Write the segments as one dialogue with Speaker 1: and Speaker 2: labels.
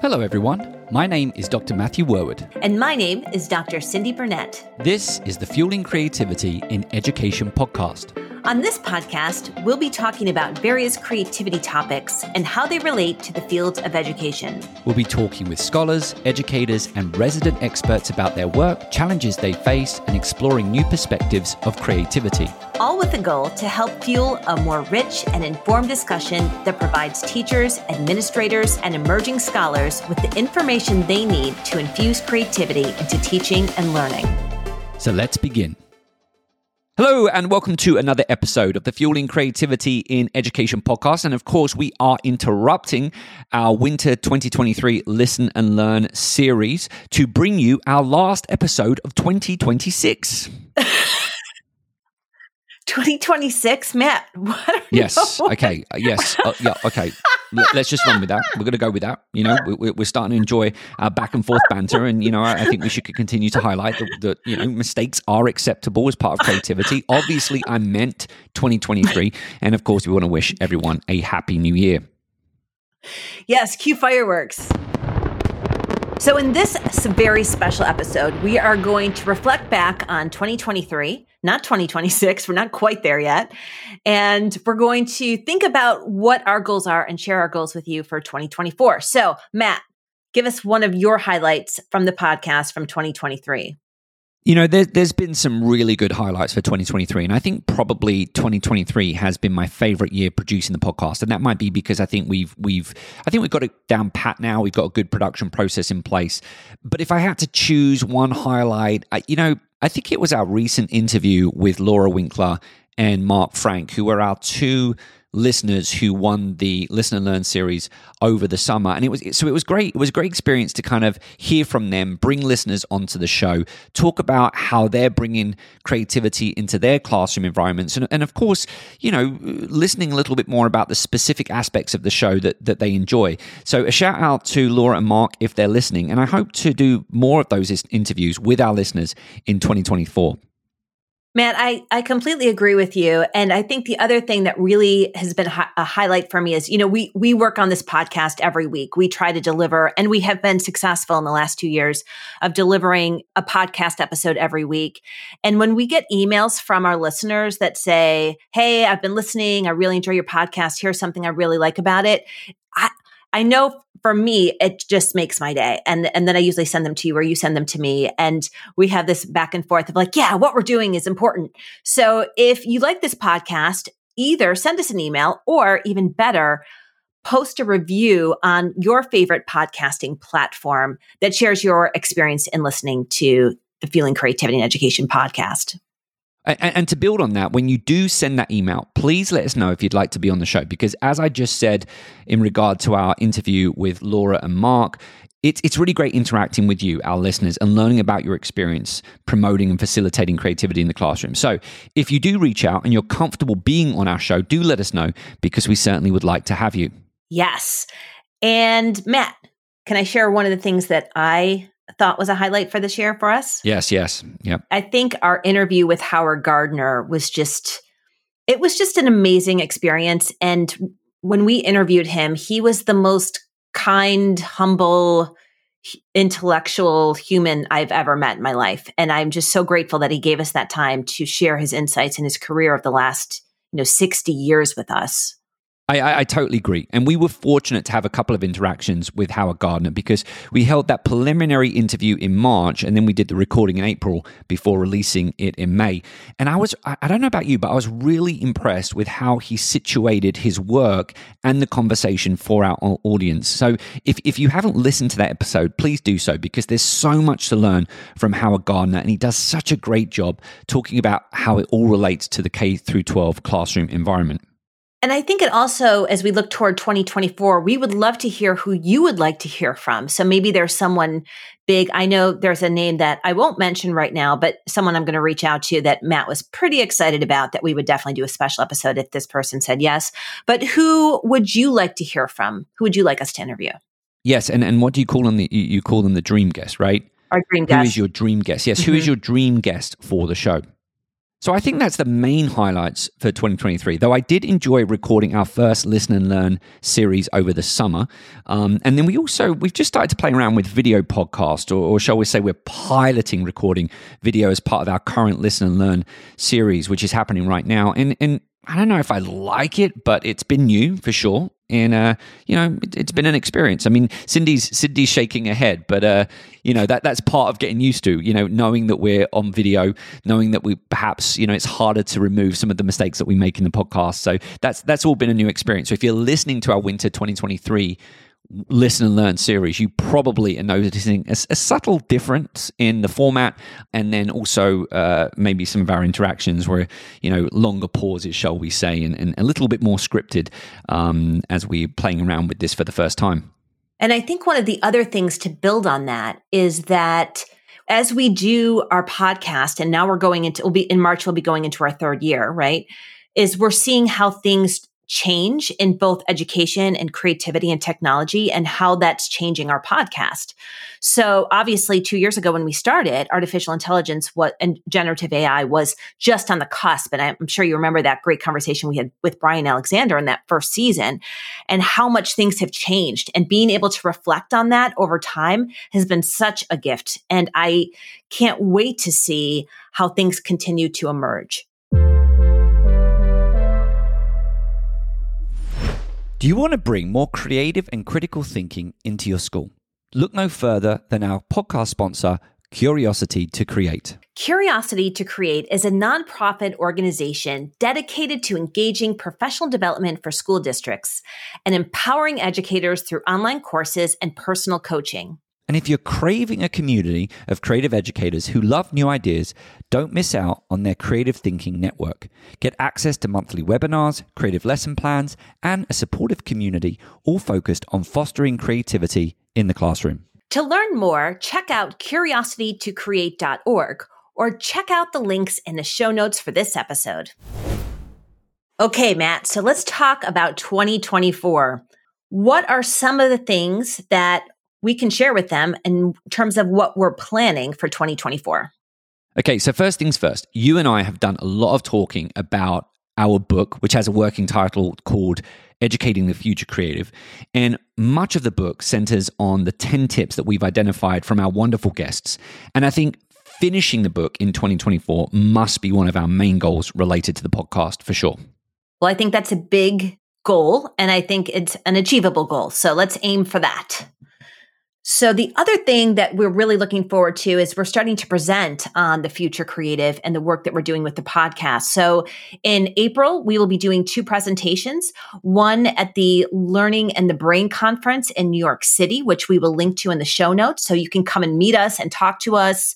Speaker 1: Hello, everyone. My name is Dr. Matthew Worwood.
Speaker 2: And my name is Dr. Cyndi Burnett.
Speaker 1: This is the Fueling Creativity in Education podcast.
Speaker 2: On this podcast, we'll be talking about various creativity topics and how they relate to the field of education.
Speaker 1: We'll be talking with scholars, educators, and resident experts about their work, challenges they face, and exploring new perspectives of creativity.
Speaker 2: All with the goal to help fuel a more rich and informed discussion that provides teachers, administrators, and emerging scholars with the information they need to infuse creativity into teaching and learning.
Speaker 1: So let's begin. Hello, and welcome to another episode of the Fueling Creativity in Education podcast. And of course, we are interrupting our winter 2023 Listen and Learn series to bring you our last episode of 2026.
Speaker 2: 2026, Matt.
Speaker 1: yes. Okay. Uh, yes. Uh, yeah. Okay. Let's just run with that. We're going to go with that. You know, we, are starting to enjoy our back and forth banter, and you know, I, I think we should continue to highlight that, that you know mistakes are acceptable as part of creativity. Obviously, I meant 2023, and of course, we want to wish everyone a happy new year.
Speaker 2: Yes. Cue fireworks. So, in this very special episode, we are going to reflect back on 2023, not 2026. We're not quite there yet. And we're going to think about what our goals are and share our goals with you for 2024. So, Matt, give us one of your highlights from the podcast from 2023.
Speaker 1: You know, there, has been some really good highlights for 2023, and I think probably 2023 has been my favorite year producing the podcast, and that might be because I think we've we've I think we've got it down pat now. We've got a good production process in place. But if I had to choose one highlight, I, you know, I think it was our recent interview with Laura Winkler and Marc Franc, who were our two listeners who won the Listen and Learn series over the summer. And it was so it was great. It was a great experience to kind of hear from them, bring listeners onto the show, talk about how they're bringing creativity into their classroom environments. And, and of course, you know, listening a little bit more about the specific aspects of the show that, that they enjoy. So a shout out to Laura and Marc if they're listening. And I hope to do more of those interviews with our listeners in 2024.
Speaker 2: Matt, I, I completely agree with you. And I think the other thing that really has been a highlight for me is, you know, we, we work on this podcast every week. We try to deliver, and we have been successful in the last two years of delivering a podcast episode every week. And when we get emails from our listeners that say, Hey, I've been listening. I really enjoy your podcast. Here's something I really like about it. I, I know for me, it just makes my day. And, and then I usually send them to you or you send them to me. And we have this back and forth of like, yeah, what we're doing is important. So if you like this podcast, either send us an email or even better, post a review on your favorite podcasting platform that shares your experience in listening to the Fueling Creativity and Education podcast.
Speaker 1: And, to build on that, when you do send that email, please let us know if you'd like to be on the show. Because as I just said in regard to our interview with Laura and Marc, it's, it's really great interacting with you, our listeners, and learning about your experience promoting and facilitating creativity in the classroom. So if you do reach out and you're comfortable being on our show, do let us know because we certainly would like to have you.
Speaker 2: Yes. And Matt, can I share one of the things that I thought was a highlight for this year for us?
Speaker 1: Yes, yes. Yep.
Speaker 2: I think our interview with Howard Gardner was just it was just an amazing experience and when we interviewed him, he was the most kind, humble, intellectual human I've ever met in my life and I'm just so grateful that he gave us that time to share his insights and his career of the last, you know, 60 years with us.
Speaker 1: I, I, I, totally agree. And we were fortunate to have a couple of interactions with Howard Gardner because we held that preliminary interview in March and then we did the recording in April before releasing it in May. And I was, I don't know about you, but I was really impressed with how he situated his work and the conversation for our audience. So if, if you haven't listened to that episode, please do so because there's so much to learn from Howard Gardner and he does such a great job talking about how it all relates to the K through 12 classroom environment.
Speaker 2: And I think it also, as we look toward 2024, we would love to hear who you would like to hear from. So maybe there's someone big. I know there's a name that I won't mention right now, but someone I'm going to reach out to that Matt was pretty excited about that we would definitely do a special episode if this person said yes. But who would you like to hear from? Who would you like us to interview?
Speaker 1: Yes. And, and what do you call them? The, you call them the dream guest, right?
Speaker 2: Our dream guest.
Speaker 1: Who is your dream guest? Yes. Mm-hmm. Who is mm-hmm. your dream guest for the show? So I think that's the main highlights for 2023. Though I did enjoy recording our first listen and learn series over the summer, um, and then we also we've just started to play around with video podcast, or, or, shall we say, we're piloting recording video as part of our current listen and learn series, which is happening right now. And and I don't know if I like it, but it's been new for sure and uh, you know it, has been an experience. I mean, Cyndi's Cyndi's shaking her head, but uh, you know that that's part of getting used to. You know, knowing that we're on video, knowing that we perhaps you know it's harder to remove some of the mistakes that we make in the podcast. So that's that's all been a new experience. So if you're listening to our winter 2023 listen and learn series, you probably are noticing a, a subtle difference in the format, and then also uh, maybe some of our interactions where you know longer pauses, shall we say, and, and a little bit more scripted um, as we're playing around with this for the first time.
Speaker 2: And I think one of the other things to build on that is that as we do our podcast, and now we're going into, we'll be in March, we'll be going into our third year, right? Is we're seeing how things change in both education and creativity and technology and how that's changing our podcast. So obviously 2 years ago when we started artificial intelligence what and generative AI was just on the cusp and I'm sure you remember that great conversation we had with Brian Alexander in that first season and how much things have changed and being able to reflect on that over time has been such a gift and I can't wait to see how things continue to emerge.
Speaker 1: Do you want to bring more creative and critical thinking into your school? Look no further than our podcast sponsor, Curiosity to Create.
Speaker 2: Curiosity to Create is a nonprofit organization dedicated to engaging professional development for school districts and empowering educators through online courses and personal coaching.
Speaker 1: And if you're craving a community of creative educators who love new ideas, don't miss out on their Creative Thinking Network. Get access to monthly webinars, creative lesson plans, and a supportive community, all focused on fostering creativity in the classroom.
Speaker 2: To learn more, check out curiositytocreate.org or check out the links in the show notes for this episode. Okay, Matt, so let's talk about 2024. What are some of the things that we can share with them in terms of what we're planning for 2024.
Speaker 1: Okay, so first things first, you and I have done a lot of talking about our book, which has a working title called Educating the Future Creative. And much of the book centers on the 10 tips that we've identified from our wonderful guests. And I think finishing the book in 2024 must be one of our main goals related to the podcast for sure.
Speaker 2: Well, I think that's a big goal, and I think it's an achievable goal. So let's aim for that. So, the other thing that we're really looking forward to is we're starting to present on the future creative and the work that we're doing with the podcast. So, in April, we will be doing two presentations one at the Learning and the Brain Conference in New York City, which we will link to in the show notes. So, you can come and meet us and talk to us.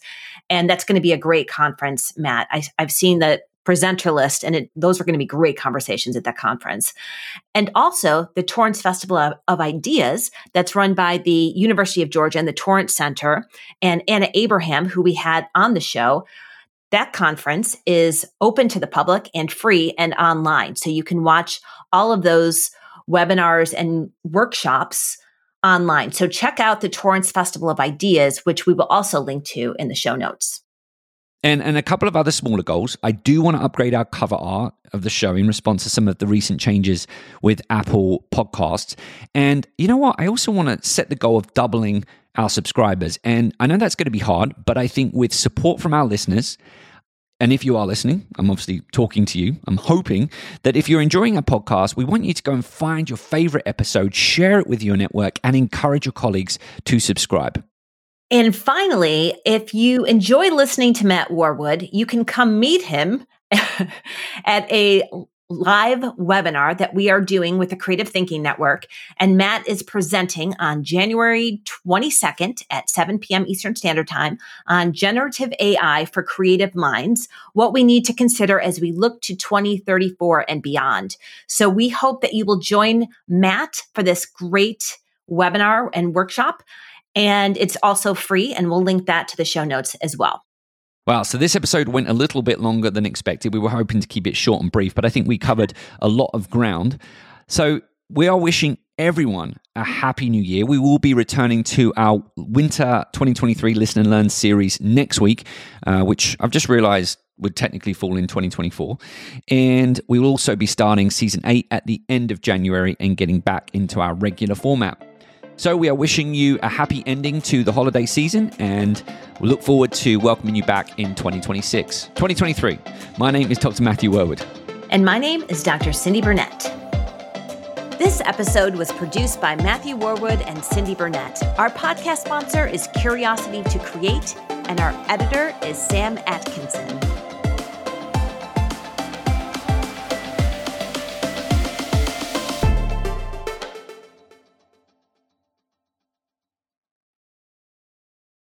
Speaker 2: And that's going to be a great conference, Matt. I, have seen that presenter list and it, those are going to be great conversations at that conference. And also the torrance festival of, of, ideas that's run by the university of georgia and the torrance center and anna abraham who we had on the show that conference is open to the public and free and online. So you can watch all of those webinars and workshops online. So check out the torrance festival of ideas which we will also link to in the show notes
Speaker 1: and, and a couple of other smaller goals. I do want to upgrade our cover art of the show in response to some of the recent changes with Apple Podcasts. And you know what? I also want to set the goal of doubling our subscribers. And I know that's going to be hard, but I think with support from our listeners, and if you are listening, I'm obviously talking to you. I'm hoping that if you're enjoying our podcast, we want you to go and find your favorite episode, share it with your network, and encourage your colleagues to subscribe.
Speaker 2: And finally, if you enjoy listening to Matt Worwood, you can come meet him at a live webinar that we are doing with the Creative Thinking Network. And Matt is presenting on January 22nd at 7 p.m. Eastern Standard Time on generative AI for creative minds, what we need to consider as we look to 2034 and beyond. So we hope that you will join Matt for this great webinar and workshop. And it's also free, and we'll link that to the show notes as well.
Speaker 1: Wow, so this episode went a little bit longer than expected. We were hoping to keep it short and brief, but I think we covered a lot of ground. So we are wishing everyone a happy new year. We will be returning to our winter 2023 Listen and Learn series next week, uh, which I've just realized would technically fall in 2024. And we will also be starting season eight at the end of January and getting back into our regular format. So we are wishing you a happy ending to the holiday season and we look forward to welcoming you back in 2026. 2023. My name is Dr. Matthew Worwood.
Speaker 2: And my name is Dr. Cyndi Burnett. This episode was produced by Matthew Worwood and Cyndi Burnett. Our podcast sponsor is Curiosity to Create, and our editor is Sam Atkinson.